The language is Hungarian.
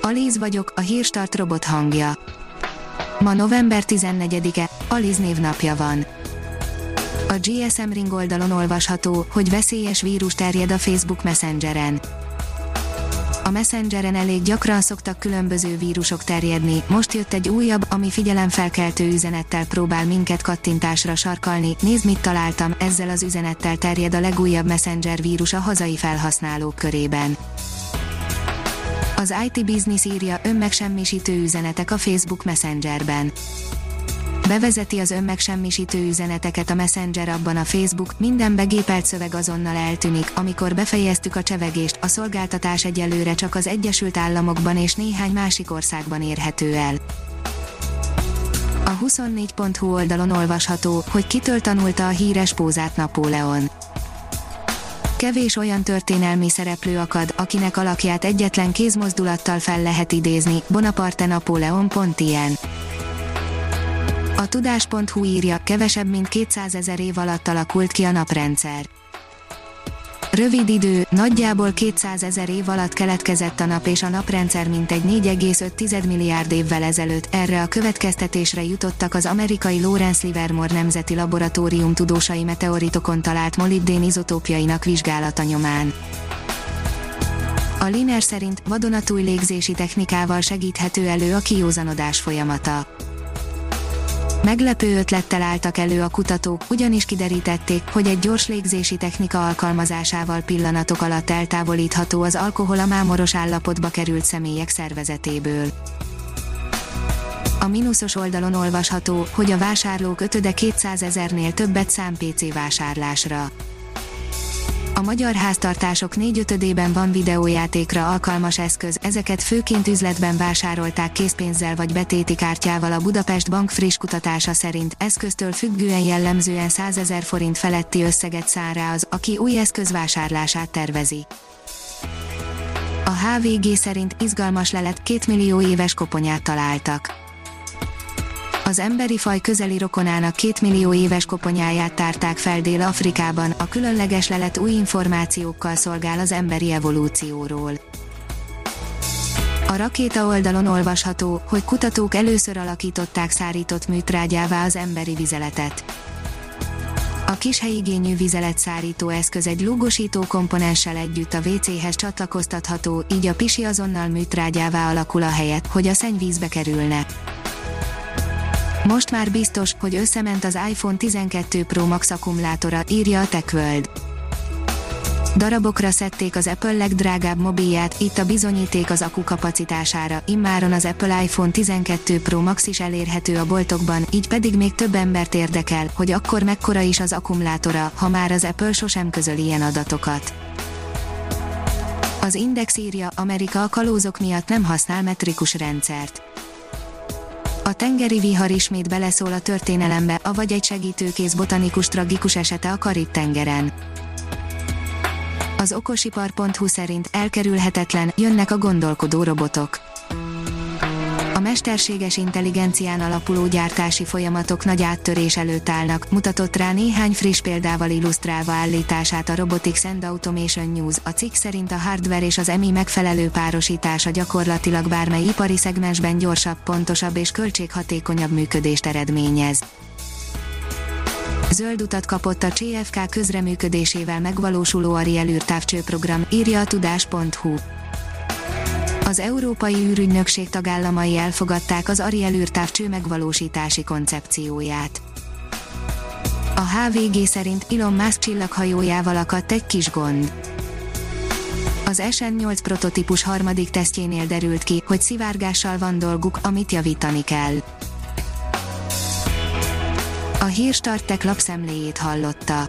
Alíz vagyok, a hírstart robot hangja. Ma november 14-e, Aliz névnapja van. A GSM Ring oldalon olvasható, hogy veszélyes vírus terjed a Facebook Messengeren. A Messengeren elég gyakran szoktak különböző vírusok terjedni, most jött egy újabb, ami figyelemfelkeltő üzenettel próbál minket kattintásra sarkalni, nézd mit találtam, ezzel az üzenettel terjed a legújabb Messenger vírus a hazai felhasználók körében. Az IT Business írja önmegsemmisítő üzenetek a Facebook Messengerben. Bevezeti az önmegsemmisítő üzeneteket a Messenger abban a Facebook, minden begépelt szöveg azonnal eltűnik, amikor befejeztük a csevegést, a szolgáltatás egyelőre csak az Egyesült Államokban és néhány másik országban érhető el. A 24.hu oldalon olvasható, hogy kitől tanulta a híres pózát Napóleon. Kevés olyan történelmi szereplő akad, akinek alakját egyetlen kézmozdulattal fel lehet idézni, Bonaparte Napóleon pont ilyen. A tudás.hu írja, kevesebb mint 200 ezer év alatt alakult ki a naprendszer. Rövid idő, nagyjából 200 ezer év alatt keletkezett a nap és a naprendszer mintegy 4,5 milliárd évvel ezelőtt. Erre a következtetésre jutottak az amerikai Lawrence Livermore Nemzeti Laboratórium tudósai meteoritokon talált molibdén izotópjainak vizsgálata nyomán. A Liner szerint vadonatúj légzési technikával segíthető elő a kiózanodás folyamata Meglepő ötlettel álltak elő a kutatók, ugyanis kiderítették, hogy egy gyors légzési technika alkalmazásával pillanatok alatt eltávolítható az alkohol a mámoros állapotba került személyek szervezetéből. A mínuszos oldalon olvasható, hogy a vásárlók ötöde 200 ezernél többet szám PC vásárlásra a magyar háztartások négyötödében van videójátékra alkalmas eszköz, ezeket főként üzletben vásárolták készpénzzel vagy betéti kártyával a Budapest Bank friss kutatása szerint, eszköztől függően jellemzően 100 ezer forint feletti összeget szár rá az, aki új eszköz vásárlását tervezi. A HVG szerint izgalmas lelet 2 millió éves koponyát találtak az emberi faj közeli rokonának két millió éves koponyáját tárták fel Dél-Afrikában, a különleges lelet új információkkal szolgál az emberi evolúcióról. A rakéta oldalon olvasható, hogy kutatók először alakították szárított műtrágyává az emberi vizeletet. A kis helyigényű vizeletszárító eszköz egy lúgosító komponenssel együtt a WC-hez csatlakoztatható, így a pisi azonnal műtrágyává alakul a helyet, hogy a szennyvízbe kerülne. Most már biztos, hogy összement az iPhone 12 Pro Max akkumulátora, írja a TechWorld. Darabokra szedték az Apple legdrágább mobilját, itt a bizonyíték az akku kapacitására, immáron az Apple iPhone 12 Pro Max is elérhető a boltokban, így pedig még több embert érdekel, hogy akkor mekkora is az akkumulátora, ha már az Apple sosem közöl ilyen adatokat. Az Index írja, Amerika a kalózok miatt nem használ metrikus rendszert a tengeri vihar ismét beleszól a történelembe, avagy egy segítőkész botanikus tragikus esete a Karib-tengeren. Az okosipar.hu szerint elkerülhetetlen, jönnek a gondolkodó robotok mesterséges intelligencián alapuló gyártási folyamatok nagy áttörés előtt állnak, mutatott rá néhány friss példával illusztrálva állítását a Robotics and Automation News. A cikk szerint a hardware és az EMI megfelelő párosítása gyakorlatilag bármely ipari szegmensben gyorsabb, pontosabb és költséghatékonyabb működést eredményez. Zöld utat kapott a CFK közreműködésével megvalósuló Ariel űrtávcsőprogram, írja a tudás.hu az Európai űrügynökség tagállamai elfogadták az Ariel űrtávcső megvalósítási koncepcióját. A HVG szerint Elon Musk csillaghajójával akadt egy kis gond. Az SN8 prototípus harmadik tesztjénél derült ki, hogy szivárgással van dolguk, amit javítani kell. A hírstartek lapszemléjét hallotta.